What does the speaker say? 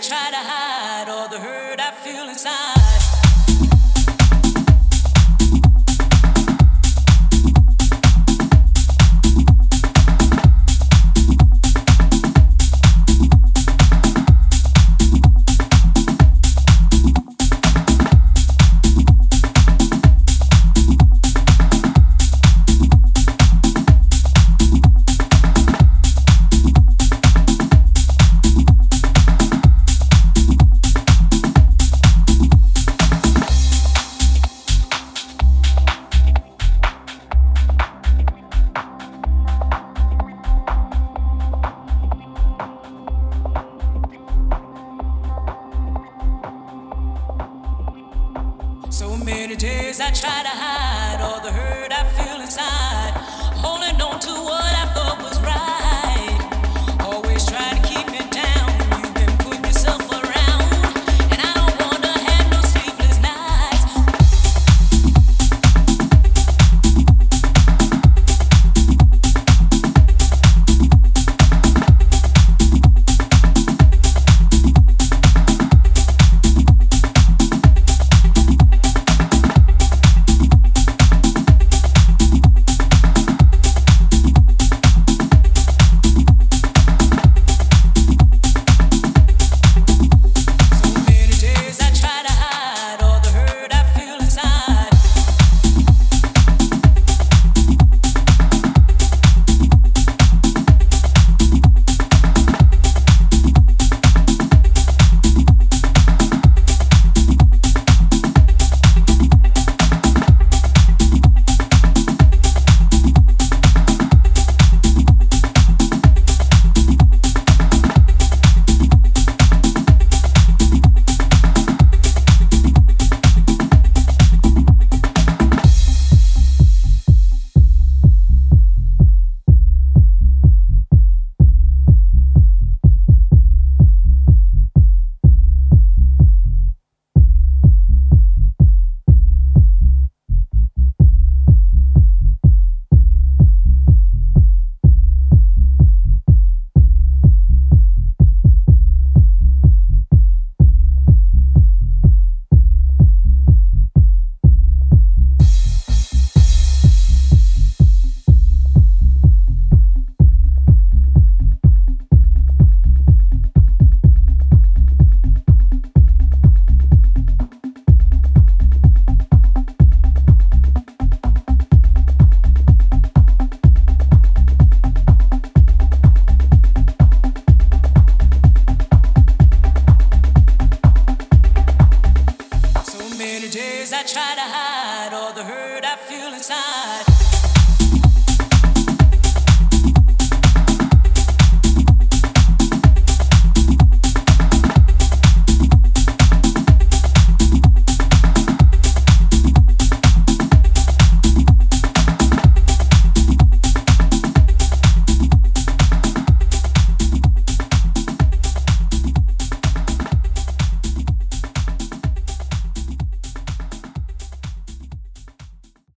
I try to hide all the hurt I feel inside. Days I try to hide all the hurt I feel inside, holding on to what side.